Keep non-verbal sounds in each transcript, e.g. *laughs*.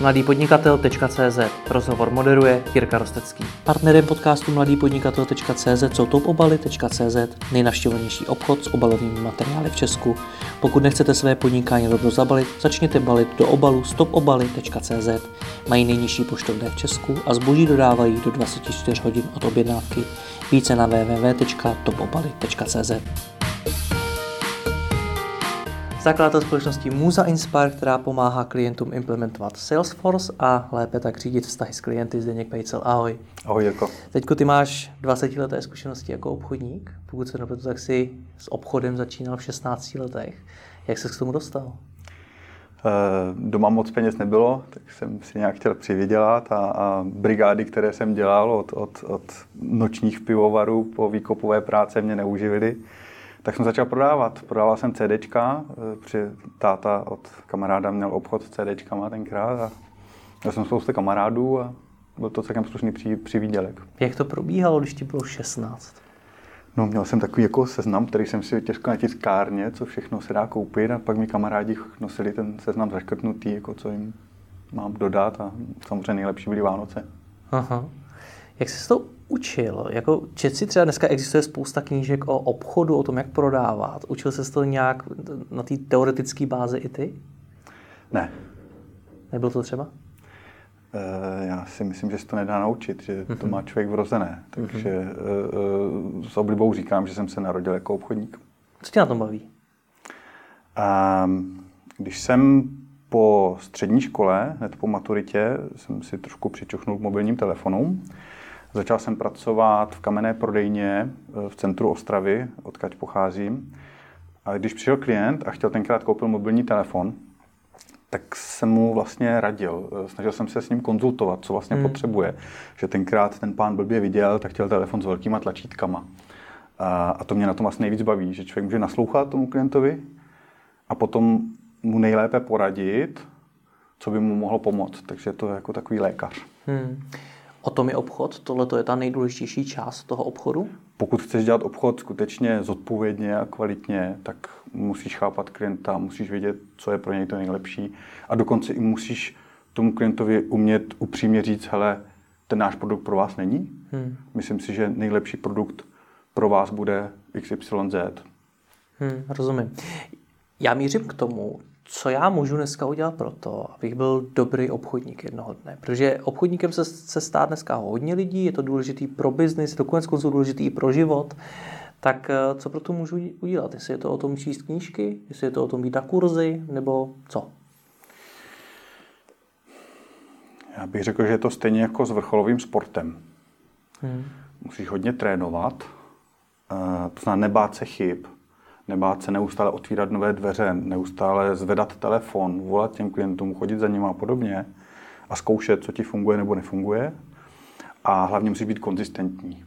mladýpodnikatel.cz Rozhovor moderuje Jirka Rostecký. Partnerem podcastu mladýpodnikatel.cz jsou topobaly.cz nejnavštěvovanější obchod s obalovými materiály v Česku. Pokud nechcete své podnikání rovnou zabalit, začněte balit do obalu stopobaly.cz. Mají nejnižší poštovné v Česku a zboží dodávají do 24 hodin od objednávky. Více na www.topobaly.cz zakladatel společnosti Musa Inspire, která pomáhá klientům implementovat Salesforce a lépe tak řídit vztahy s klienty. Zdeněk Pejcel, ahoj. Ahoj, Jirko. Teďko ty máš 20 leté zkušenosti jako obchodník. Pokud se nepletu, tak si s obchodem začínal v 16 letech. Jak se k tomu dostal? Eh, doma moc peněz nebylo, tak jsem si nějak chtěl přivydělat a, a brigády, které jsem dělal od, od, od nočních pivovarů po výkopové práce mě neuživily tak jsem začal prodávat. Prodával jsem CDčka, eh, při táta od kamaráda měl obchod s CDčkama tenkrát a měl jsem spoustu kamarádů a byl to celkem slušný při, přivídělek. Jak to probíhalo, když ti bylo 16? No, měl jsem takový jako seznam, který jsem si těžko na tiskárně, co všechno se dá koupit a pak mi kamarádi nosili ten seznam zaškrtnutý, jako co jim mám dodat a samozřejmě nejlepší byly Vánoce. Aha. Jak jsi to učil? Jako, čet si třeba dneska existuje spousta knížek o obchodu, o tom, jak prodávat. Učil se to nějak na té teoretické bázi i ty? Ne. Nebylo to třeba? Eh, já si myslím, že se to nedá naučit, že to mhm. má člověk vrozené. Takže uh-huh. s oblibou říkám, že jsem se narodil jako obchodník. Co tě na tom baví? Um, když jsem po střední škole, hned po maturitě, jsem si trošku přičuchnul k mobilním telefonům. Začal jsem pracovat v kamenné prodejně eh, v centru Ostravy, odkud pocházím. A když přišel klient a chtěl tenkrát koupil mobilní telefon, tak jsem mu vlastně radil. Eh, snažil jsem se s ním konzultovat, co vlastně hmm. potřebuje. Že tenkrát ten pán blbě viděl, tak chtěl telefon s velkýma tlačítkama. A, a to mě na tom asi nejvíc baví, že člověk může naslouchat tomu klientovi a potom mu nejlépe poradit, co by mu mohlo pomoct. Takže to je jako takový lékař. Hmm. O tom je obchod? Tohle je ta nejdůležitější část toho obchodu? Pokud chceš dělat obchod skutečně zodpovědně a kvalitně, tak musíš chápat klienta, musíš vědět, co je pro něj to nejlepší a dokonce i musíš tomu klientovi umět upřímně říct, hele, ten náš produkt pro vás není. Hmm. Myslím si, že nejlepší produkt pro vás bude XYZ. Hmm, rozumím. Já mířím k tomu, co já můžu dneska udělat pro to, abych byl dobrý obchodník jednoho dne. Protože obchodníkem se, se stát dneska hodně lidí, je to důležitý pro biznis, dokonce konců důležitý pro život. Tak eh, co pro to můžu udělat? Jestli je to o tom číst knížky, jestli je to o tom být na kurzy, nebo co? Já bych řekl, že je to stejně jako s vrcholovým sportem. Hmm. Musíš hodně trénovat, eh, to znamená nebát se chyb, nebát se neustále otvírat nové dveře, neustále zvedat telefon, volat těm klientům, chodit za nimi a podobně a zkoušet, co ti funguje nebo nefunguje. A hlavně musí být konzistentní.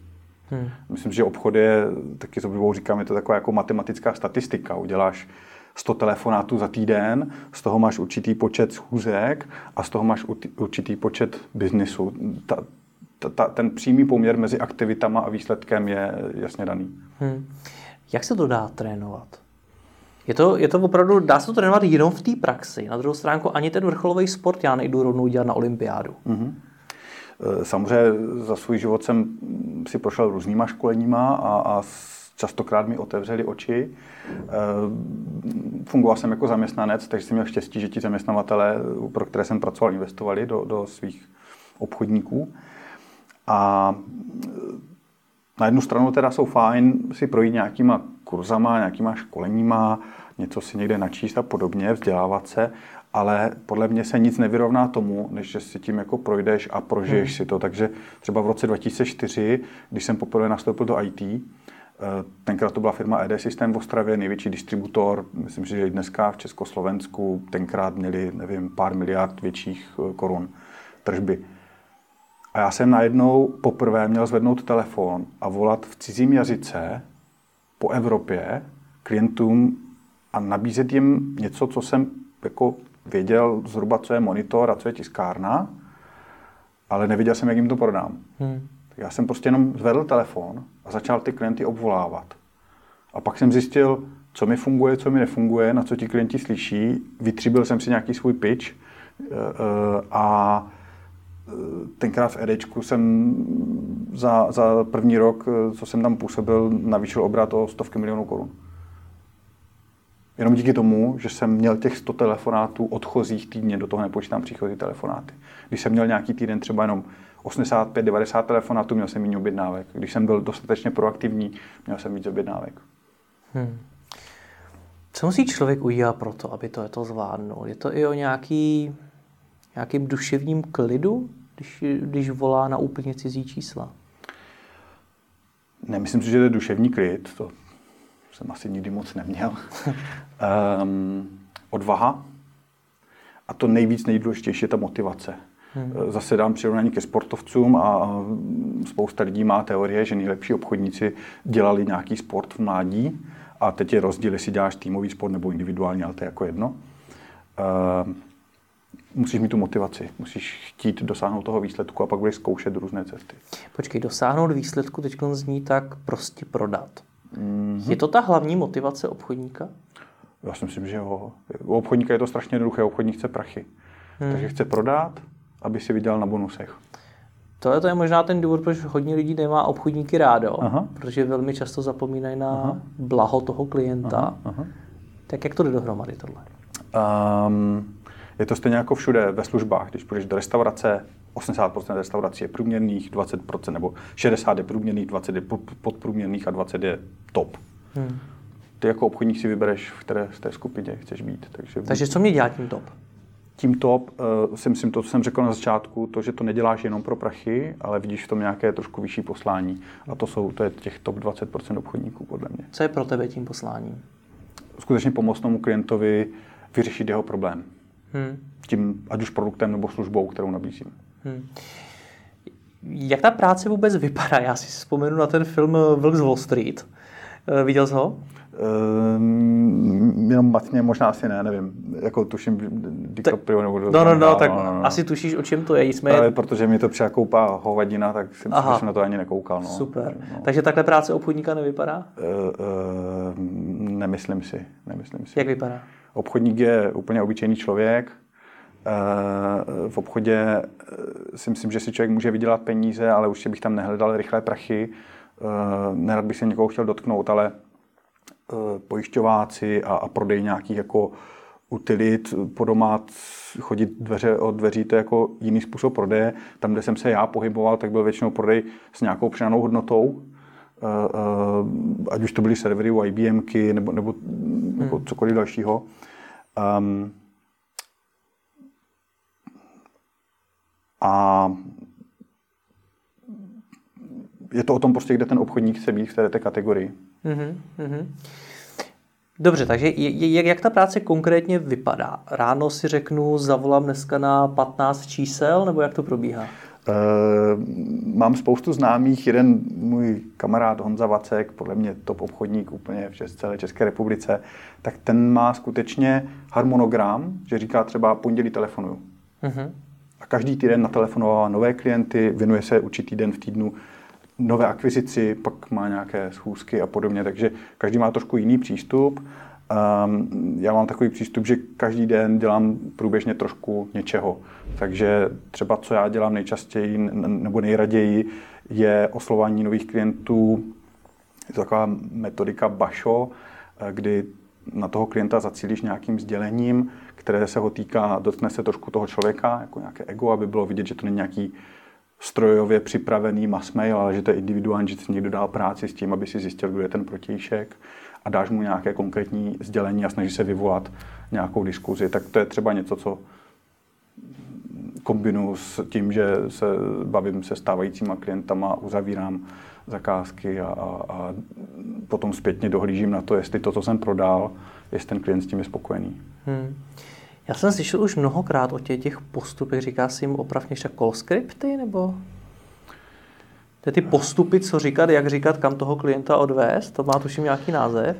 Hmm. Myslím, že obchod je, taky s oblibou říkám, je to taková jako matematická statistika. Uděláš 100 telefonátů za týden, z toho máš určitý počet schůzek a z toho máš určitý počet biznisu. Ta, ta, ta, ten přímý poměr mezi aktivitama a výsledkem je jasně daný. Hmm. Jak se to dá trénovat? Je to, je to opravdu, dá se to trénovat jenom v té praxi. Na druhou stránku ani ten vrcholový sport já nejdu rovnou dělat na olympiádu. Mm-hmm. Samozřejmě za svůj život jsem si prošel různýma školeníma a, a častokrát mi otevřeli oči. E, fungoval jsem jako zaměstnanec, takže jsem měl štěstí, že ti zaměstnavatele, pro které jsem pracoval, investovali do, do svých obchodníků. A na jednu stranu teda jsou fajn si projít nějakýma kurzama, nějakýma školeníma, něco si někde načíst a podobně, vzdělávat se, ale podle mě se nic nevyrovná tomu, než že si tím jako projdeš a prožiješ hmm. si to. Takže třeba v roce 2004, když jsem poprvé nastoupil do IT, eh, tenkrát to byla firma ED System v Ostravě, největší distributor, myslím, že i dneska v Československu tenkrát měli, nevím, pár miliard větších eh, korun tržby. A já jsem najednou poprvé měl zvednout telefon a volat v cizím jazyce po Evropě klientům a nabízet jim něco, co jsem jako věděl zhruba, co je monitor a co je tiskárna, ale nevěděl jsem, jak jim to prodám. Hmm. Já jsem prostě jenom zvedl telefon a začal ty klienty obvolávat. A pak jsem zjistil, co mi funguje, co mi nefunguje, na co ti klienti slyší. Vytříbil jsem si nějaký svůj pitch, A tenkrát v Edečku jsem za, za první rok, co jsem tam působil, navýšil obrat o stovky milionů korun. Jenom díky tomu, že jsem měl těch 100 telefonátů odchozích týdně, do toho nepočítám příchozí telefonáty. Když jsem měl nějaký týden třeba jenom 85-90 telefonátů, měl jsem méně objednávek. Když jsem byl dostatečně proaktivní, měl jsem víc objednávek. Hmm. Co musí člověk udělat pro to, aby to, to zvládnul? Je to i o nějaký, nějakým duševním klidu, když, když volá na úplně cizí čísla? Nemyslím si, že to je duševní klid. To jsem asi nikdy moc neměl. um, *laughs* odvaha. A to nejvíc nejdůležitější je ta motivace. Hmm. Eh, zase dám přirovnání ke sportovcům a spousta lidí má teorie, že nejlepší obchodníci dělali nějaký sport v mládí a teď je rozdíl, jestli děláš týmový sport nebo individuální, ale to je jako jedno. Uh, musíš mít tu motivaci, musíš chtít dosáhnout toho výsledku a pak budeš zkoušet různé cesty. Počkej, dosáhnout výsledku teď zní tak prostě prodat. Mm-hmm. Je to ta hlavní motivace obchodníka? Já si myslím, že jo. U obchodníka je to strašně jednoduché. Obchodník chce prachy. Hmm. Takže chce prodat, aby si vydělal na bonusech. To je, to je možná ten důvod, proč hodně lidí nemá obchodníky rádo, aha. protože velmi často zapomínají na aha. blaho toho klienta. Aha, aha. Tak jak to jde dohromady tohle? Um, je to stejně jako všude ve službách. Když půjdeš do restaurace, 80% restaurací je průměrných, 20% nebo 60 je průměrných, 20 je podprůměrných a 20 je top. Hmm. Ty jako obchodník si vybereš, v které z té skupině chceš být. Takže, Takže co mě dělá tím top? Tím top uh, si myslím to, co jsem řekl na začátku, to, že to neděláš jenom pro prachy, ale vidíš v tom nějaké trošku vyšší poslání. A to jsou to je těch top 20% obchodníků, podle mě. Co je pro tebe tím posláním? Skutečně pomoct tomu klientovi vyřešit jeho problém. Hmm. Tím, ať už produktem nebo službou, kterou nabízím. Hmm. Jak ta práce vůbec vypadá? Já si vzpomenu na ten film Vlk z Wall Street. Eh, viděl jsi ho? Um, jenom matně, možná asi ne, nevím. Jako tuším DiCaprio nebo... No, no, no, tak no, no, no. asi tušíš, o čem to je. Jsme... Právě protože mi to překoupá hovadina, tak jsem, jsem na to ani nekoukal. No. Super. No. Takže takhle práce obchodníka nevypadá? Uh, uh, nemyslím si, nemyslím si. Jak vypadá? Obchodník je úplně obyčejný člověk, v obchodě si myslím, že si člověk může vydělat peníze, ale určitě bych tam nehledal rychlé prachy. Eh, nerad bych se někoho chtěl dotknout, ale pojišťováci a, a prodej nějakých jako utilit po doma chodit dveře od dveří, to je jako jiný způsob prodeje. Tam, kde jsem se já pohyboval, tak byl většinou prodej s nějakou přidanou hodnotou, ať už to byly servery u IBMky nebo, nebo, hmm. cokoliv dalšího. Um, A je to o tom prostě, kde ten obchodník chce být v té, té kategorii. Mm-hmm. Dobře, takže jak, jak ta práce konkrétně vypadá? Ráno si řeknu, zavolám dneska na 15 čísel, nebo jak to probíhá? E, mám spoustu známých. Jeden můj kamarád Honza Vacek, podle mě top obchodník úplně v celé České republice, tak ten má skutečně harmonogram, že říká třeba pondělí telefonuju. Mm-hmm a každý týden natelefonovává nové klienty, věnuje se určitý den v týdnu nové akvizici, pak má nějaké schůzky a podobně, takže každý má trošku jiný přístup. Um, já mám takový přístup, že každý den dělám průběžně trošku něčeho. Takže třeba co já dělám nejčastěji nebo nejraději je oslování nových klientů. Je to taková metodika Bašo, eh, kdy na toho klienta zacílíš nějakým sdělením, které se ho týká, dotkne se trošku toho člověka, jako nějaké ego, aby bylo vidět, že to není nějaký strojově připravený mass mail, ale že to je individuální, že si někdo dal práci s tím, aby si zjistil, kdo je ten protějšek a dáš mu nějaké konkrétní sdělení a snaží se vyvolat nějakou diskuzi. Tak to je třeba něco, co kombinuji s tím, že se bavím se stávajícíma klientama, uzavírám zakázky a, a, a potom zpětně dohlížím na to, jestli to, co jsem prodal, jestli ten klient s tím je spokojený. Hmm. Já jsem slyšel už mnohokrát o těch, těch postupech, říká si jim opravně ještě call scripty, nebo to je ty postupy, co říkat, jak říkat, kam toho klienta odvést, to má tuším nějaký název?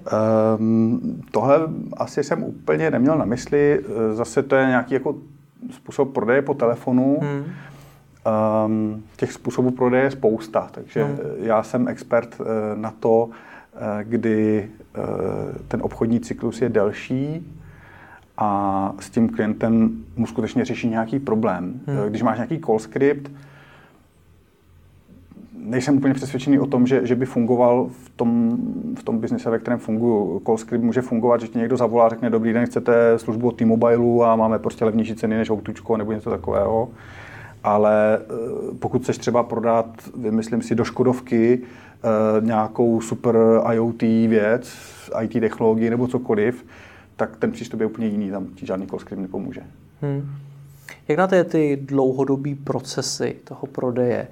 Um, tohle asi jsem úplně neměl na mysli, zase to je nějaký jako způsob prodeje po telefonu, hmm. Um, těch způsobů prodeje je spousta, takže hmm. já jsem expert uh, na to, uh, kdy ten obchodní cyklus je delší a s tím klientem mu skutečně řeší nějaký problém. Hmm. Když máš nějaký call script, nejsem úplně přesvědčený o tom, že, že by fungoval v tom, v tom biznise, ve kterém funguji. Call script může fungovat, že ti někdo zavolá a řekne, dobrý den, chcete službu od T-Mobile a máme prostě levnější ceny než Outučko nebo něco takového. Ale eh, pokud chceš třeba prodat, vymyslím si, do Škodovky eh, nějakou super IoT věc, IT technologii nebo cokoliv, tak ten přístup je úplně jiný, tam ti žádný call nepomůže. Hmm. Jak na té ty dlouhodobý procesy toho prodeje?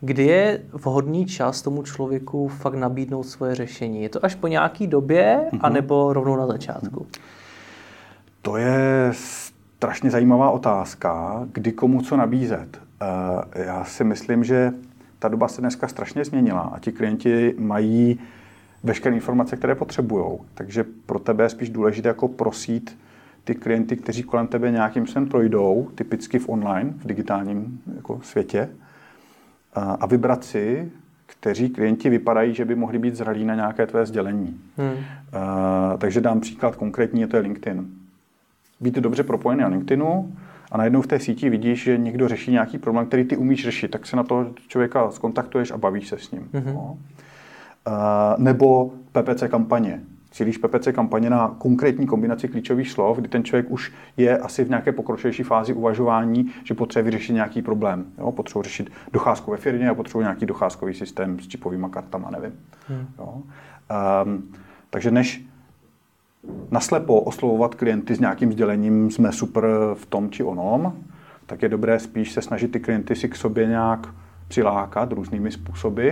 Kdy je vhodný čas tomu člověku fakt nabídnout svoje řešení? Je to až po nějaký době, mm-hmm. anebo rovnou na začátku? To je strašně zajímavá otázka, kdy komu co nabízet. Eh, já si myslím, že ta doba se dneska strašně změnila a ti klienti mají veškeré informace, které potřebují. Takže pro tebe je spíš důležité jako prosít ty klienty, kteří kolem tebe nějakým sem projdou, typicky v online, v digitálním jako světě, a vybrat si, kteří klienti vypadají, že by mohli být zralí na nějaké tvé sdělení. Hmm. Uh, takže dám příklad konkrétní, to je LinkedIn. Být dobře propojený na LinkedInu a najednou v té síti vidíš, že někdo řeší nějaký problém, který ty umíš řešit, tak se na to člověka skontaktuješ a bavíš se s ním. Hmm. No. Uh, nebo PPC kampaně cílíš PPC kampaně na konkrétní kombinaci klíčových slov, kdy ten člověk už je asi v nějaké pokročilejší fázi uvažování, že potřebuje vyřešit nějaký problém. Jo? Potřebuje řešit docházku ve firmě a potřebuje nějaký docházkový systém s čipovými kartama, nevím. Hmm. Jo? Um, takže než naslepo oslovovat klienty s nějakým sdělením, jsme super v tom či onom, tak je dobré spíš se snažit ty klienty si k sobě nějak přilákat různými způsoby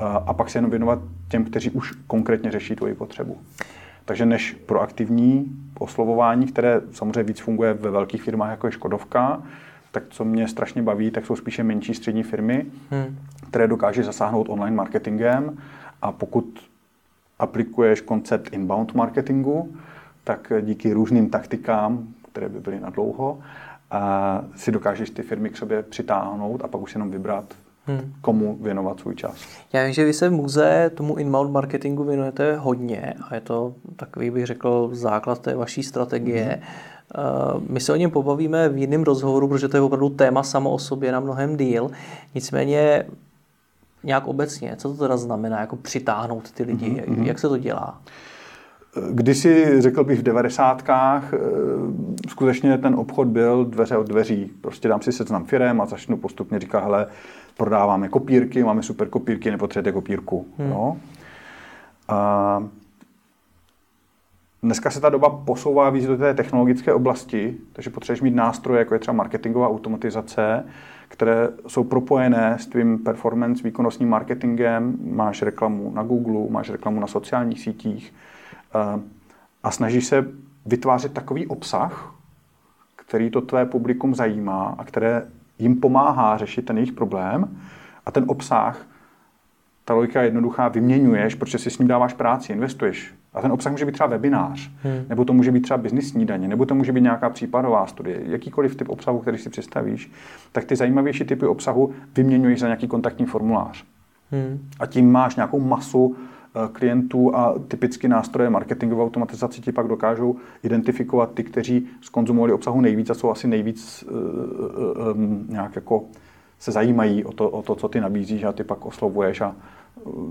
a pak se jenom věnovat těm, kteří už konkrétně řeší tvoji potřebu. Takže než proaktivní oslovování, které samozřejmě víc funguje ve velkých firmách, jako je Škodovka, tak co mě strašně baví, tak jsou spíše menší střední firmy, hmm. které dokáží zasáhnout online marketingem a pokud aplikuješ koncept inbound marketingu, tak díky různým taktikám, které by byly na dlouho, a si dokážeš ty firmy k sobě přitáhnout a pak už jenom vybrat, hmm. komu věnovat svůj čas. Já vím, že vy se v muze tomu inbound marketingu věnujete hodně a je to takový, bych řekl, základ té vaší strategie. Hmm. My se o něm pobavíme v jiném rozhovoru, protože to je opravdu téma samo o sobě na mnohem díl. Nicméně nějak obecně, co to teda znamená, jako přitáhnout ty lidi, mm-hmm. jak se to dělá? Kdysi, řekl bych, v devadesátkách eh, skutečně ten obchod byl dveře od dveří. Prostě dám si seznam firem a začnu postupně říkat, hele, prodáváme kopírky, máme super kopírky, nepotřebujete kopírku. Hmm. No. A dneska se ta doba posouvá víc do té technologické oblasti, takže potřebuješ mít nástroje, jako je třeba marketingová automatizace, které jsou propojené s tvým performance výkonnostním marketingem, máš reklamu na Google, máš reklamu na sociálních sítích a snažíš se vytvářet takový obsah, který to tvé publikum zajímá a které jim pomáhá řešit ten jejich problém a ten obsah, ta logika je jednoduchá, vyměňuješ, protože si s ním dáváš práci, investuješ. A ten obsah může být třeba webinář, hmm. nebo to může být třeba business snídaně, nebo to může být nějaká případová studie, jakýkoliv typ obsahu, který si představíš, tak ty zajímavější typy obsahu vyměňuješ za nějaký kontaktní formulář. Hmm. A tím máš nějakou masu klientů a typicky nástroje marketingové automatizace ti pak dokážou identifikovat ty, kteří skonzumovali obsahu nejvíc a jsou asi nejvíc uh, um, nějak jako se zajímají o to, o to, co ty nabízíš a ty pak oslovuješ a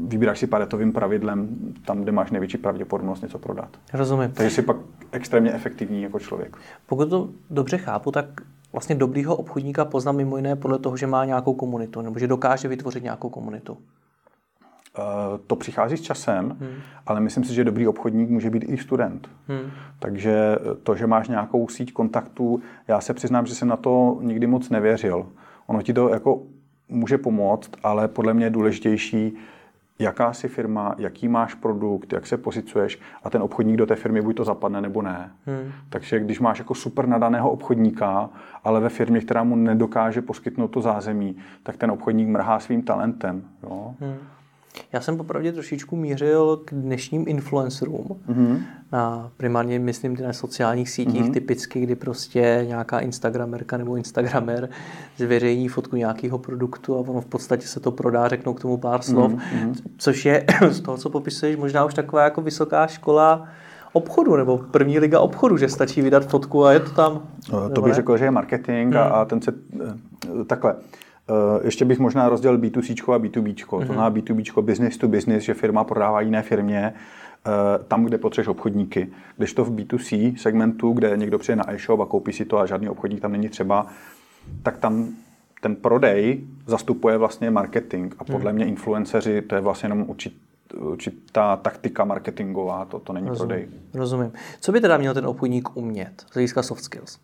vybíráš si paretovým pravidlem tam, kde máš největší pravděpodobnost něco prodat. Rozumím. Takže jsi pak extrémně efektivní jako člověk. Pokud to dobře chápu, tak vlastně dobrýho obchodníka poznám mimo jiné podle toho, že má nějakou komunitu, nebo že dokáže vytvořit nějakou komunitu. Eh, to přichází s časem, hmm. ale myslím si, že dobrý obchodník může být i student. Hmm. Takže to, že máš nějakou síť kontaktů, já se přiznám, že jsem na to nikdy moc nevěřil. Ono ti to jako může pomoct, ale podle mě je důležitější, jaká jsi firma, jaký máš produkt, jak se pozicuješ a ten obchodník do té firmy buď to zapadne nebo ne. Hmm. Takže když máš jako super nadaného obchodníka, ale ve firmě, která mu nedokáže poskytnout to zázemí, tak ten obchodník mrhá svým talentem. Jo? Hmm. Já jsem popravdě trošičku mířil k dnešním influencerům. Mm-hmm. Na primárně, myslím, na sociálních sítích mm-hmm. typicky, kdy prostě nějaká Instagramerka nebo Instagramer zveřejní fotku nějakého produktu a ono v podstatě se to prodá, řeknou k tomu pár slov, mm-hmm. což je *clears throat* z toho, co popisuješ, možná už taková jako vysoká škola obchodu, nebo první liga obchodu, že stačí vydat fotku a je to tam. No, to bych ne? řekl, že je marketing hmm. a, ten se eh, takhle. Eh, ještě bych možná rozdělil B2C a B2B. Mm-hmm. To mhm. znamená B2B, business to business, že firma prodává jiné firmě, tam, kde potřebuješ obchodníky. Když to v B2C segmentu, kde někdo přijde na e-shop a koupí si to a žádný obchodník tam není třeba, tak tam ten prodej zastupuje vlastně marketing a podle hmm. mě influenceři to je vlastně jenom určit, určitá taktika marketingová, to, to není Rozumím. prodej. Rozumím. Co by teda měl ten obchodník umět z hlediska soft skills?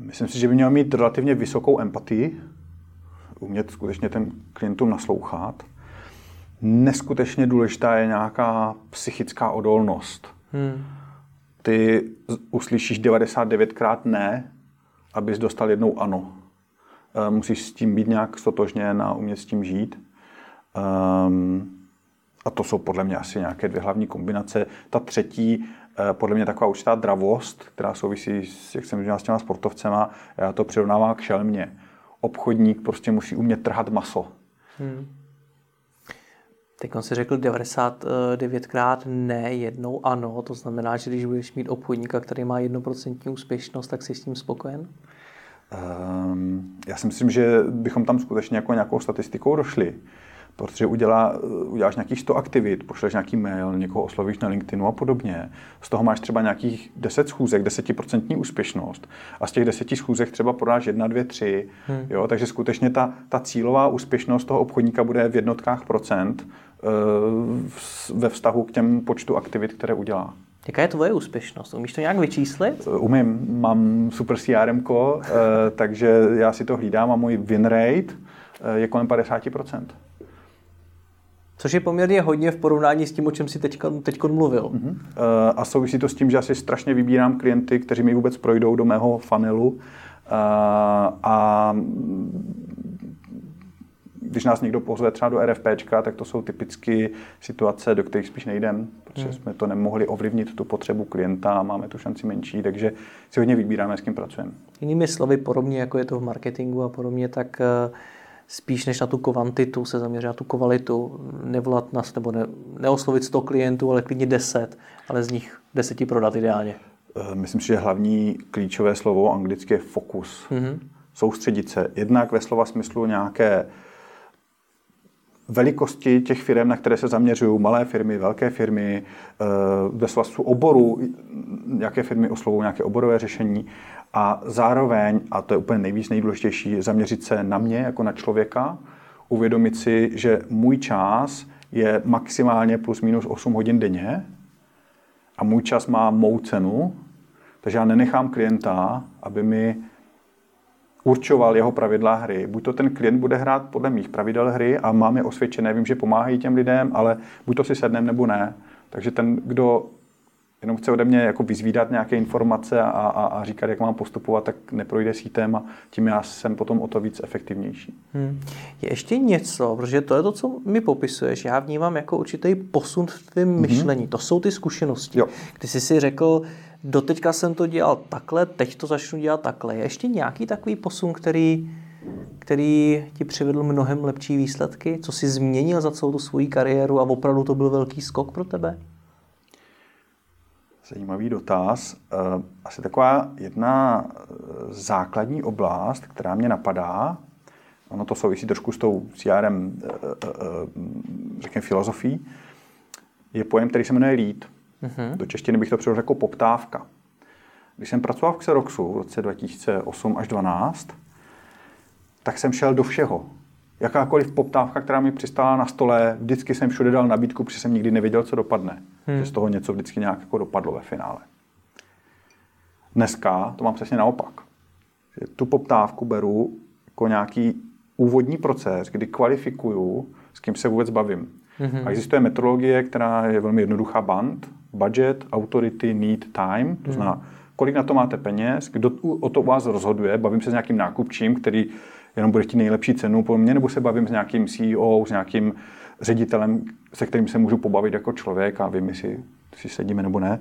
Myslím si, že by měl mít relativně vysokou empatii, umět skutečně ten klientům naslouchat. Neskutečně důležitá je nějaká psychická odolnost. Hmm. Ty uslyšíš 99krát ne, abys dostal jednou ano. Eh, musíš s tím být nějak stotožněn a umět s tím žít. Um, a to jsou podle mě asi nějaké dvě hlavní kombinace. Ta třetí, podle mě taková určitá dravost, která souvisí, s, jak jsem říkal, s těma sportovcema, já to přirovnávám k šelmě. Obchodník prostě musí umět trhat maso. Hmm. Teď on si řekl 99krát ne, jednou ano. To znamená, že když budeš mít obchodníka, který má jednoprocentní úspěšnost, tak jsi s tím spokojen? Um, já si myslím, že bychom tam skutečně jako nějakou statistikou došli. Protože udělá, uděláš nějakých 100 aktivit, pošleš nějaký mail, někoho oslovíš na LinkedInu a podobně. Z toho máš třeba nějakých 10 schůzek, 10% úspěšnost. A z těch 10 schůzek třeba podáš 1, 2, 3. Hmm. Jo? Takže skutečně ta, ta cílová úspěšnost toho obchodníka bude v jednotkách procent uh, ve vztahu k těm počtu aktivit, které udělá. Jaká je tvoje úspěšnost? Umíš to nějak vyčíslit? Umím, mám super CRM, eh, takže já si to hlídám a můj win rate eh, je kolem 50%. Což je poměrně hodně v porovnání s tím, o čem si teď teďko mluvil. Uh-huh. A souvisí to s tím, že asi strašně vybírám klienty, kteří mi vůbec projdou do mého funnelu. A když nás někdo pozve třeba do RFPčka, tak to jsou typicky situace, do kterých spíš nejdem, protože hmm. jsme to nemohli ovlivnit tu potřebu klienta a máme tu šanci menší, takže si hodně vybíráme, s kým pracujeme. Jinými slovy, podobně jako je to v marketingu a podobně, tak eh, spíš než na tu kvantitu se zaměřit na tu kvalitu, nevolat nás nebo ne, neoslovit 100 klientů, ale klidně 10, ale z nich 10 prodat ideálně. Eh, myslím si, že hlavní klíčové slovo anglicky je fokus. Mm-hmm. Soustředit se jednak ve slova smyslu nějaké velikosti těch firm, na které se zaměřují, malé firmy, velké firmy, eh, ve svazku oboru, jaké firmy oslovují nějaké oborové řešení a zároveň, a to je úplně nejvíc nejdůležitější, zaměřit se na mě jako na člověka, uvědomit si, že můj čas je maximálně plus minus 8 hodin denně a můj čas má mou cenu, takže já nenechám klienta, aby mi určoval jeho pravidla hry. Buď to ten klient bude hrát podle mých pravidel hry a mám je osvědčené, vím, že pomáhají těm lidem, ale buď to si sednem nebo ne. Takže ten, kdo jenom chce ode mě jako vyzvídat nějaké informace a, a, a říkat, jak mám postupovat, tak neprojde sítem a tím já jsem potom o to víc efektivnější. Hmm. Je ještě něco, protože to je to, co mi popisuješ. Já vnímám jako určitý posun v tvém hmm. myšlení. To jsou ty zkušenosti. Jo. Kdy jsi si řekl, doteďka jsem to dělal takhle, teď to začnu dělat takhle. Je ještě nějaký takový posun, který, který ti přivedl mnohem lepší výsledky? Co jsi změnil za celou tu svoji kariéru a opravdu to byl velký skok pro tebe? Zajímavý dotaz. Eh, asi taková jedna eh, základní oblast, která mě napadá, ono to souvisí trošku s tou CRM, eh, řekněme, filozofií, je pojem, který se jmenuje lead. Mm-hmm. Do češtiny bych to přeložil jako poptávka. Když jsem pracoval v Xeroxu v roce 2008 až 2012, tak jsem šel do všeho. Jakákoliv poptávka, která mi přistála na stole, vždycky jsem všude dal nabídku, protože jsem nikdy nevěděl, co dopadne. Hmm. Že z toho něco vždycky nějak jako dopadlo ve finále. Dneska to mám přesně naopak. Že tu poptávku beru jako nějaký úvodní proces, kdy kvalifikuju, s kým se vůbec bavím. Mm-hmm. A existuje metodologie, která je velmi jednoduchá band, budget, authority, need, time, to znamená, kolik na to máte peněz, kdo o to u vás rozhoduje, bavím se s nějakým nákupčím, který jenom bude chtít nejlepší cenu po mně, nebo se bavím s nějakým CEO, s nějakým ředitelem, se kterým se můžu pobavit jako člověk a vím, jestli si sedíme nebo ne.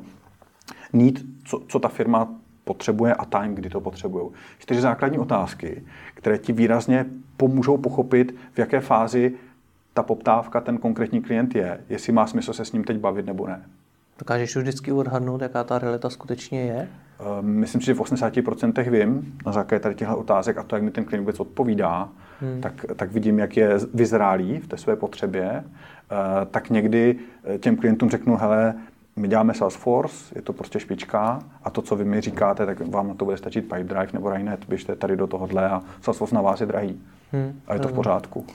Need, co, co ta firma potřebuje a time, kdy to potřebují. Čtyři základní otázky, které ti výrazně pomůžou pochopit, v jaké fázi ta poptávka, ten konkrétní klient je, jestli má smysl se s ním teď bavit nebo ne. Dokážeš už vždycky odhadnout, jaká ta realita skutečně je? Ehm, myslím si, že v 80% vím na základě tady těchto otázek a to, jak mi ten klient vůbec odpovídá, hmm. tak, tak vidím, jak je vyzrálý v té své potřebě. Ehm, tak někdy eh, těm klientům řeknu, hele, my děláme Salesforce, je to prostě špička a to, co vy mi říkáte, tak vám na to bude stačit Pipedrive nebo Rainet, běžte tady do tohohle a Salesforce na vás je drahý. Hmm. A je to v pořádku.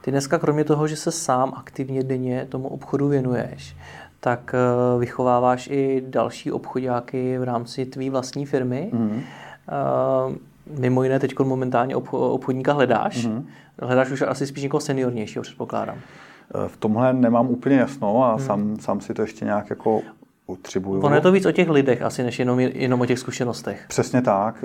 Ty dneska kromě toho, že se sám aktivně denně tomu obchodu věnuješ, tak eh, vychováváš i další obchodáky v rámci tvé vlastní firmy. Mm. Mimo jiné teď momentálně obchodníka hledáš. Mm. Hledáš už asi spíš někoho seniornějšího, předpokládám. Eh, v tomhle nemám úplně jasno a mm. sám, sám si to ještě nějak jako utřibuju. Ono je to víc o těch lidech asi, než jenom, jenom o těch zkušenostech. Přesně tak.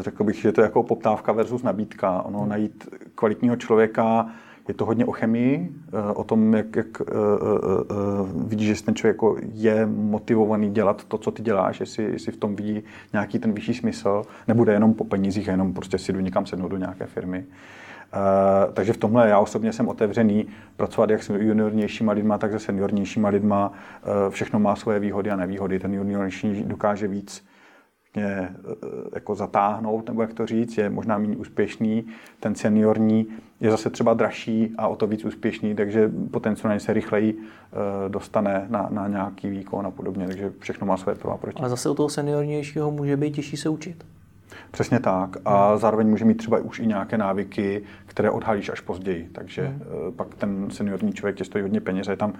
Řekl bych, že to je jako poptávka versus nabídka. Ono hmm. najít kvalitního člověka je to hodně o chemii, eh, o tom, jak, jak uh, uh, vidíš, že ten člověk jako je motivovaný dělat to, co ty děláš, jestli, jestli v tom vidí nějaký ten vyšší smysl, nebude jenom po penězích, jenom prostě si jdu někam sednout do nějaké firmy. Uh, takže v tomhle já osobně jsem otevřený pracovat jak s juniornějšíma lidma, tak se seniornějšíma lidma. Uh, všechno má svoje výhody a nevýhody. Ten juniornější dokáže víc mě e, jako zatáhnout, nebo jak to říct, je možná méně úspěšný. Ten seniorní je zase třeba dražší a o to víc úspěšný, takže potenciálně se rychleji e, dostane na, na nějaký výkon a podobně, takže všechno má své pro a proti. A zase u toho seniornějšího může být těžší se učit. Přesně tak. A hmm. zároveň může mít třeba už i nějaké návyky, které odhalíš až později. Takže hmm. E, pak ten seniorní člověk tě stojí hodně peněz. Je tam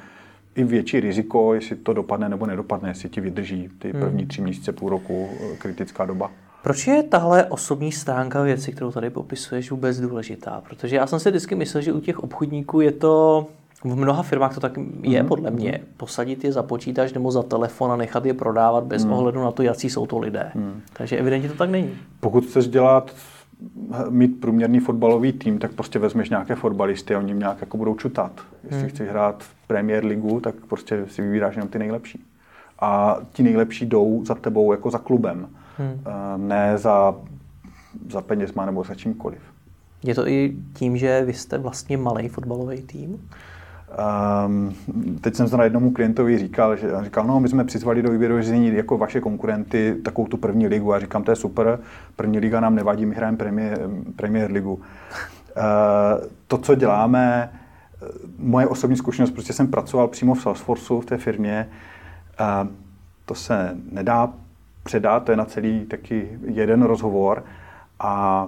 i větší riziko, jestli to dopadne nebo nedopadne, jestli ti vydrží ty hmm. první tři měsíce, půl roku, eh, kritická doba. Proč je tahle osobní stránka věci, kterou tady popisuješ, vůbec důležitá? Protože já jsem si vždycky myslel, že u těch obchodníků je to v mnoha firmách to tak je, mm. podle mě. Posadit je za počítač nebo za telefon a nechat je prodávat bez mm. ohledu na to, jaký jsou to lidé. Mm. Takže evidentně to tak není. Pokud chceš dělat mít průměrný fotbalový tým, tak prostě vezmeš nějaké fotbalisty a oni nějak jako budou čutat. Jestli hmm. chceš hrát v Premier Ligu, tak prostě si vybíráš jenom ty nejlepší. A ti nejlepší jdou za tebou jako za klubem, hmm. ne za, za penězma nebo za čímkoliv. Je to i tím, že vy jste vlastně malý fotbalový tým? Um, teď jsem to na jednomu klientovi říkal, že říkal, no my jsme přizvali do výběru řízení jako vaše konkurenty takovou tu první ligu. A říkám, to je super, první liga nám nevadí, my hrajeme Premier, Premier ligu. Uh, to, co děláme, eh, moje osobní zkušenost, prostě jsem pracoval přímo v Salesforceu, v té firmě, uh, to se nedá předat, to je na celý taky jeden rozhovor a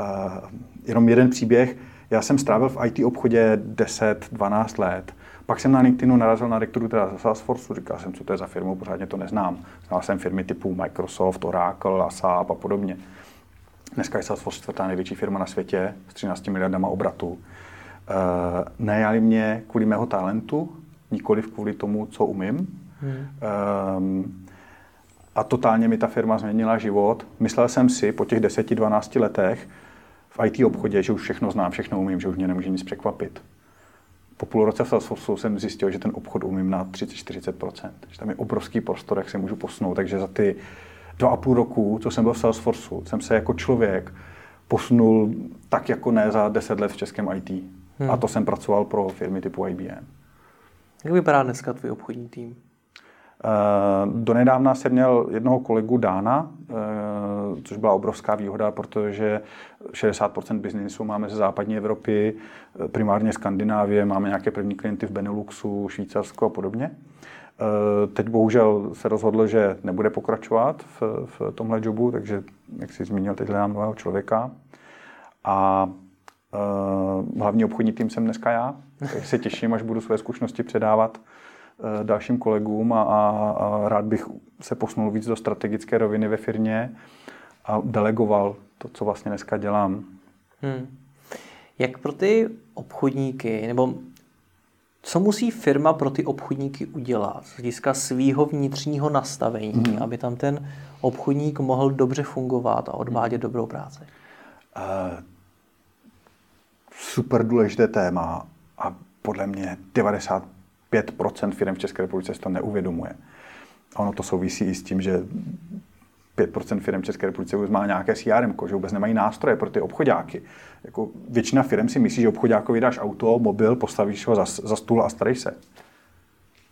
uh, jenom jeden příběh, já jsem strávil v IT obchodě 10-12 let. Pak jsem na LinkedInu narazil na rektoru teda Salesforce, říkal jsem, co to je za firmu, pořádně to neznám. Znal jsem firmy typu Microsoft, Oracle, SAP a podobně. Dneska je Salesforce čtvrtá největší firma na světě s 13 miliardama obratu. Uh, najali mě kvůli mého talentu, nikoli kvůli tomu, co umím. Hmm. Um, a totálně mi ta firma změnila život. Myslel jsem si po těch 10-12 letech, v IT obchodě, že už všechno znám, všechno umím, že už mě nemůže nic překvapit. Po půl roce v Salesforce jsem zjistil, že ten obchod umím na 30-40%. Že tam je obrovský prostor, jak se můžu posunout. Takže za ty dva a půl roku, co jsem byl v Salesforce, jsem se jako člověk posunul tak jako ne za 10 let v českém IT. Hmm. A to jsem pracoval pro firmy typu IBM. Jak vypadá dneska tvůj obchodní tým? Eh, donedávna jsem měl jednoho kolegu Dána, eh, což byla obrovská výhoda, protože 60% biznisu máme ze západní Evropy, eh, primárně Skandinávie, máme nějaké první klienty v Beneluxu, Švýcarsku a podobně. Teď bohužel se rozhodl, že nebude pokračovat v, v tomhle jobu, takže, jak jsi zmínil, teď hledám nového člověka. A hlavní obchodní tým jsem dneska já, takže se těším, až budu své zkušenosti předávat dalším kolegům a, a, a rád bych se posunul víc do strategické roviny ve firmě a delegoval to, co vlastně dneska dělám. Hmm. Jak pro ty obchodníky, nebo co musí firma pro ty obchodníky udělat z hlediska svého vnitřního nastavení, hmm. aby tam ten obchodník mohl dobře fungovat a odvádět hmm. dobrou práci? Uh, super důležité téma a podle mě 90 5% firm v České republice si to neuvědomuje. A ono to souvisí i s tím, že 5% firm v České republice už má nějaké CRM, že vůbec nemají nástroje pro ty obchodáky. Jako většina firm si myslí, že obchodákovi dáš auto, mobil, postavíš ho za, za stůl a starej se.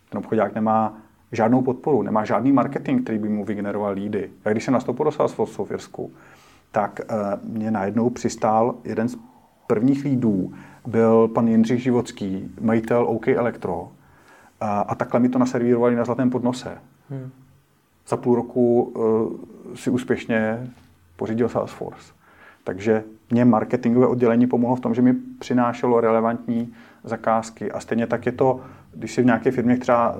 Ten obchodák nemá žádnou podporu, nemá žádný marketing, který by mu vygeneroval lídy. Já když jsem nastoupil do Salesforce v Irsku, tak uh, mě najednou přistál jeden z prvních lídů, byl pan Jindřich Živocký, majitel OK Electro, a, a takhle mi to naservírovali na zlatém podnose. Hmm. Za půl roku uh, si úspěšně pořídil Salesforce. Takže mě marketingové oddělení pomohlo v tom, že mi přinášelo relevantní zakázky. A stejně tak je to, když si v nějaké firmě, která,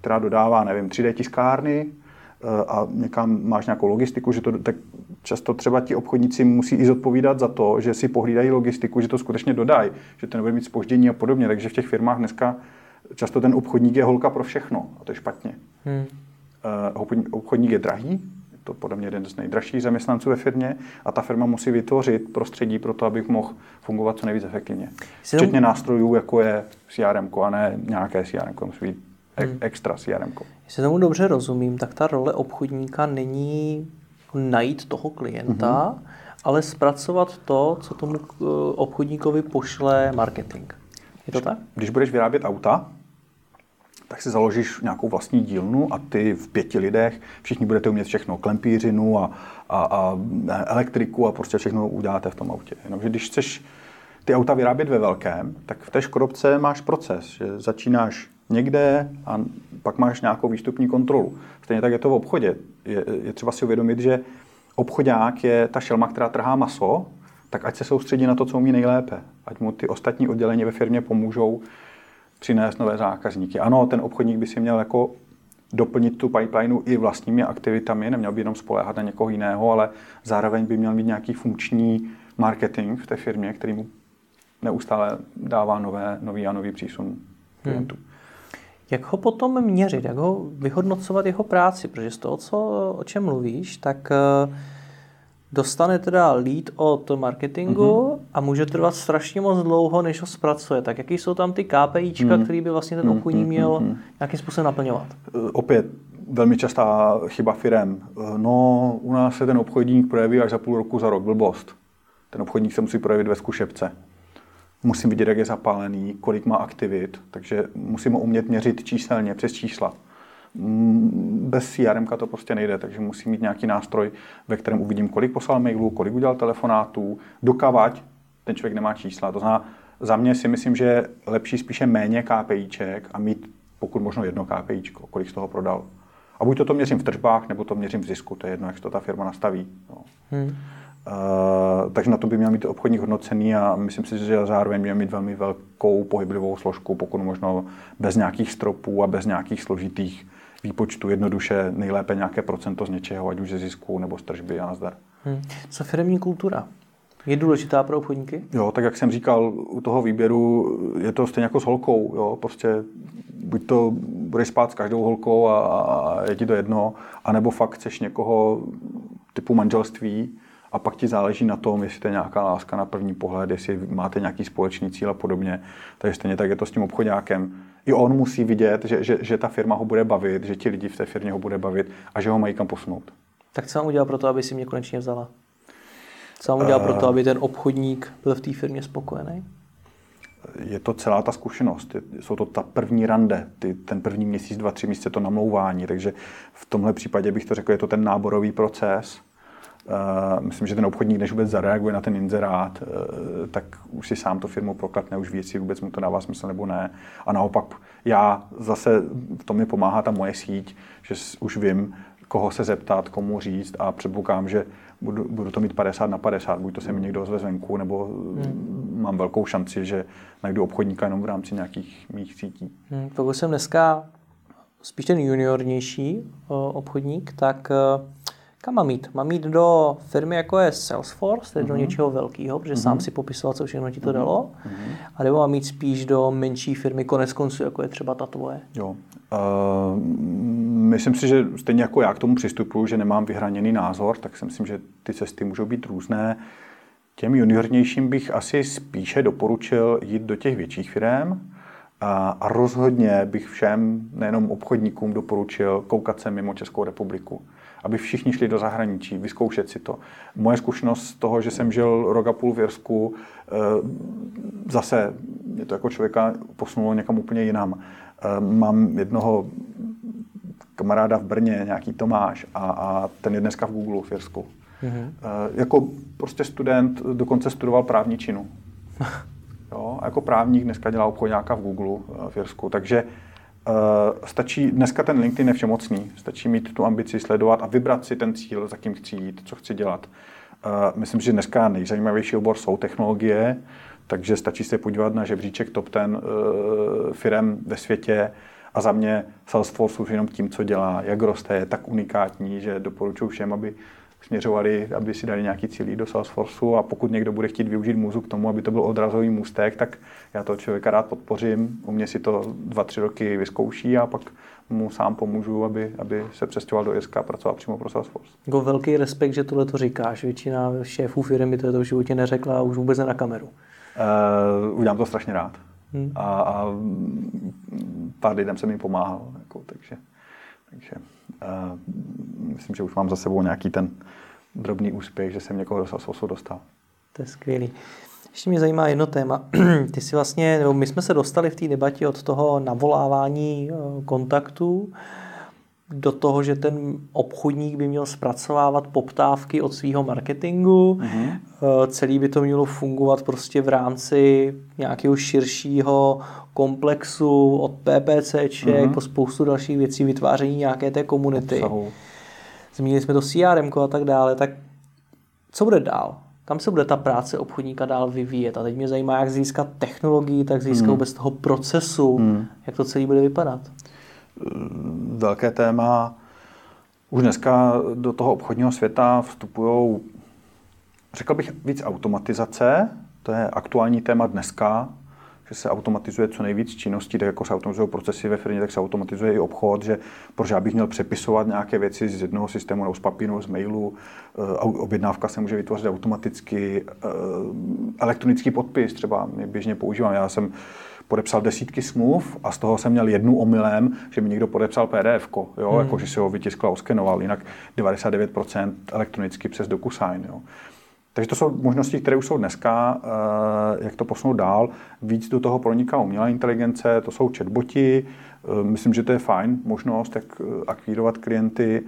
která dodává, nevím, 3D tiskárny uh, a někam máš nějakou logistiku, že to, tak často třeba ti obchodníci musí i zodpovídat za to, že si pohlídají logistiku, že to skutečně dodají, že to nebude mít spoždění a podobně. Takže v těch firmách dneska často ten obchodník je holka pro všechno a to je špatně. Hmm. Uh, obchodník je drahý, je to podle mě jeden z nejdražších zaměstnanců ve firmě a ta firma musí vytvořit prostředí pro to, abych mohl fungovat co nejvíc efektivně. Jsi Včetně nástrojů, jako je CRM, a ne nějaké CRM, musí být hmm. extra CRM. Jestli tomu dobře rozumím, tak ta role obchodníka není najít toho klienta, mm-hmm. ale zpracovat to, co tomu eh, obchodníkovi pošle marketing. Je to tak? Když budeš vyrábět auta, tak si založíš nějakou vlastní dílnu a ty v pěti lidech všichni budete umět všechno, klempířinu a, a, a elektriku a prostě všechno uděláte v tom autě. Jenomže když chceš ty auta vyrábět ve velkém, tak v té škodovce máš proces, že začínáš někde a pak máš nějakou výstupní kontrolu. Stejně tak je to v obchodě. Je, je třeba si uvědomit, že obchodák je ta šelma, která trhá maso, tak ať se soustředí na to, co umí nejlépe. Ať mu ty ostatní oddělení ve firmě pomůžou přinést nové zákazníky. Ano, ten obchodník by si měl jako doplnit tu pipeline i vlastními aktivitami, neměl by jenom spoléhat na někoho jiného, ale zároveň by měl mít nějaký funkční marketing v té firmě, který mu neustále dává nové, nový a nový přísun klientů. Hmm. Jak ho potom měřit, jak ho vyhodnocovat jeho práci, protože z toho, co, o čem mluvíš, tak uh, dostane teda lead od marketingu mm-hmm. a může trvat strašně moc dlouho, než ho zpracuje. Tak jaký jsou tam ty KPIčka, mm-hmm. který by vlastně ten mhm, obchodník měl mm-hmm. nějakým způsobem naplňovat? Eh, opět, velmi častá chyba firem. Eh, no, u nás se ten obchodník projeví až za půl roku, za rok. Blbost. Ten obchodník se musí projevit ve zkušebce. Musím vidět, jak je zapálený, kolik má aktivit, takže musím ho umět měřit číselně, přes čísla. Bez CRM to prostě nejde, takže musím mít nějaký nástroj, ve kterém uvidím, kolik poslal mailů, kolik udělal telefonátů, dokavať ten člověk nemá čísla. To znamená, za mě si myslím, že je lepší spíše méně KPIček a mít pokud možno jedno KPIčko, kolik z toho prodal. A buď to, to měřím v tržbách, nebo to měřím v zisku, to je jedno, jak to ta firma nastaví. No. Hmm. Uh, takže na to by měl mít obchodník hodnocený a myslím si, že zároveň měl mít velmi velkou pohyblivou složku, pokud možno bez nějakých stropů a bez nějakých složitých výpočtu jednoduše nejlépe nějaké procento z něčeho, ať už ze zisku nebo z tržby a nazdar. Hmm. Co firmní kultura? Je důležitá pro obchodníky? Jo, tak jak jsem říkal, u toho výběru je to stejně jako s holkou. Jo? Prostě buď to budeš spát s každou holkou a, a je ti to jedno, anebo fakt chceš někoho typu manželství a pak ti záleží na tom, jestli to je nějaká láska na první pohled, jestli máte nějaký společný cíl a podobně. Takže stejně tak je to s tím obchodákem i on musí vidět, že, že, že ta firma ho bude bavit, že ti lidi v té firmě ho bude bavit a že ho mají kam posunout. Tak co mám udělat pro to, aby si mě konečně vzala? Co mám udělat uh, pro to, aby ten obchodník byl v té firmě spokojený? Je to celá ta zkušenost. Jsou to ta první rande, ty, ten první měsíc, dva, tři měsíce to namlouvání. Takže v tomhle případě bych to řekl, je to ten náborový proces Uh, myslím, že ten obchodník, než vůbec zareaguje na ten inzerát, uh, tak už si sám to firmu proklepne, už ví, jestli vůbec mu to dává smysl nebo ne. A naopak já zase, v tom mi pomáhá ta moje síť, že už vím, koho se zeptat, komu říct a předpokládám, že budu, budu to mít 50 na 50, buď to se mi někdo ozve zvenku, nebo hmm. mám velkou šanci, že najdu obchodníka jenom v rámci nějakých mých sítí. Hmm, pokud jsem dneska spíš ten juniornější obchodník, tak kam mám jít? Mám jít do firmy, jako je Salesforce, tedy mm-hmm. do mhm. něčeho velkého, protože mm-hmm. sám si popisoval, co všechno ti to mhm. dalo. Mm-hmm. A nebo mám jít spíš do menší firmy, konec konců, jako je třeba ta tvoje? Jo. Uh, myslím si, že stejně jako já k tomu přistupuju, že nemám vyhraněný názor, tak si myslím, že ty cesty můžou být různé. Těm juniornějším bych asi spíše doporučil jít do těch větších firm, a rozhodně bych všem, nejenom obchodníkům, doporučil koukat se mimo Českou republiku aby všichni šli do zahraničí, vyzkoušet si to. Moje zkušenost z toho, že jsem žil rok a půl v Jirsku, eh, zase mě to jako člověka posunulo někam úplně jinam. Eh, mám jednoho kamaráda v Brně, nějaký Tomáš, a, a ten je dneska v Google v Jirsku. Mm-hmm. Jako prostě student dokonce studoval právní činu. *laughs* jo, a jako právník dneska dělá obchodňáka v Google v Jirsku, takže uh, stačí, dneska ten LinkedIn je všemocný, stačí mít tu ambici sledovat a vybrat si ten cíl, za kým chci jít, co chci dělat. Uh, myslím, že dneska nejzajímavější obor jsou technologie, takže stačí se podívat na žebříček top ten uh, firm ve světě a za mě Salesforce už jenom tím, co dělá, jak roste, je tak unikátní, že doporučuji všem, aby směřovali, aby si dali nějaký cílí do Salesforceu a pokud někdo bude chtít využít můzu k tomu, aby to byl odrazový můstek, tak já toho člověka rád podpořím. U mě si to dva, tři roky vyzkouší a pak mu sám pomůžu, aby, aby se přestěhoval do ISK a pracoval přímo pro Salesforce. Jako velký respekt, že tohle to říkáš. Většina šéfů firmy to, to v životě neřekla a už vůbec ne na kameru. Uh, udělám to strašně rád. Hmm. A, a pár lidem jsem mi pomáhal. Jako, takže takže myslím, že už mám za sebou nějaký ten drobný úspěch, že jsem někoho do Salesforce dostal. To je skvělý. Ještě mě zajímá jedno téma. *clears throat* Ty si vlastně, nebo my jsme se dostali v té debatě od toho navolávání eh, kontaktů do toho, že ten obchodník by měl zpracovávat poptávky od svého marketingu. Mm-hmm. Celý by to mělo fungovat prostě v rámci nějakého širšího komplexu od PPCček mm-hmm. po spoustu dalších věcí, vytváření nějaké té komunity. Zmínili jsme to CRM a tak dále. Tak co bude dál? Kam se bude ta práce obchodníka dál vyvíjet? A teď mě zajímá, jak získat technologii, tak získat mm. vůbec toho procesu, mm. jak to celý bude vypadat velké téma. Už dneska do toho obchodního světa vstupují, řekl bych, víc automatizace. To je aktuální téma dneska, že se automatizuje co nejvíc činností, tak jako se automatizují procesy ve firmě, tak se automatizuje i obchod, že protože já bych měl přepisovat nějaké věci z jednoho systému nebo z papíru, z mailu, eh, objednávka se může vytvořit automaticky, eh, elektronický podpis třeba my běžně používám. Já jsem podepsal desítky smluv a z toho jsem měl jednu omylem, že mi někdo podepsal PDF, jo, hmm. jako že si ho vytiskl a oskenoval, jinak 99% elektronicky přes DocuSign. Jo. Takže to jsou možnosti, které už jsou dneska, eh, jak to posunout dál. Víc do toho proniká umělá inteligence, to jsou chatboti. Eh, myslím, že to je fajn možnost, jak eh, akvírovat klienty.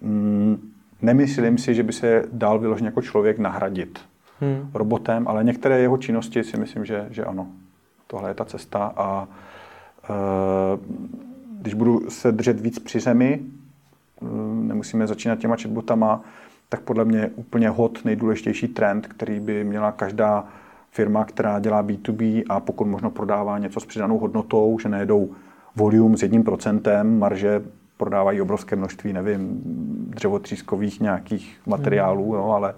Mm, nemyslím si, že by se dal vyloženě jako člověk nahradit hmm. robotem, ale některé jeho činnosti si myslím, že, že ano tohle je ta cesta a e, když budu se držet víc při zemi, e, nemusíme začínat těma chatbotama, tak podle mě úplně hot nejdůležitější trend, který by měla každá firma, která dělá B2B a pokud možno prodává něco s přidanou hodnotou, že nejedou volume s jedním procentem, marže prodávají obrovské množství, nevím, dřevotřískových nějakých materiálů, hmm. jo, ale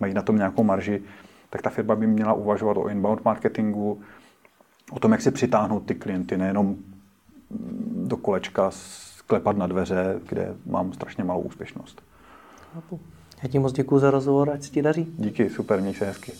mají na tom nějakou marži, tak ta firma by měla uvažovat o inbound marketingu, o tom, jak si přitáhnout ty klienty, nejenom do kolečka sklepat na dveře, kde mám strašně malou úspěšnost. Já ti moc děkuji za rozhovor, ať se ti daří. Díky, super, měj se hezky.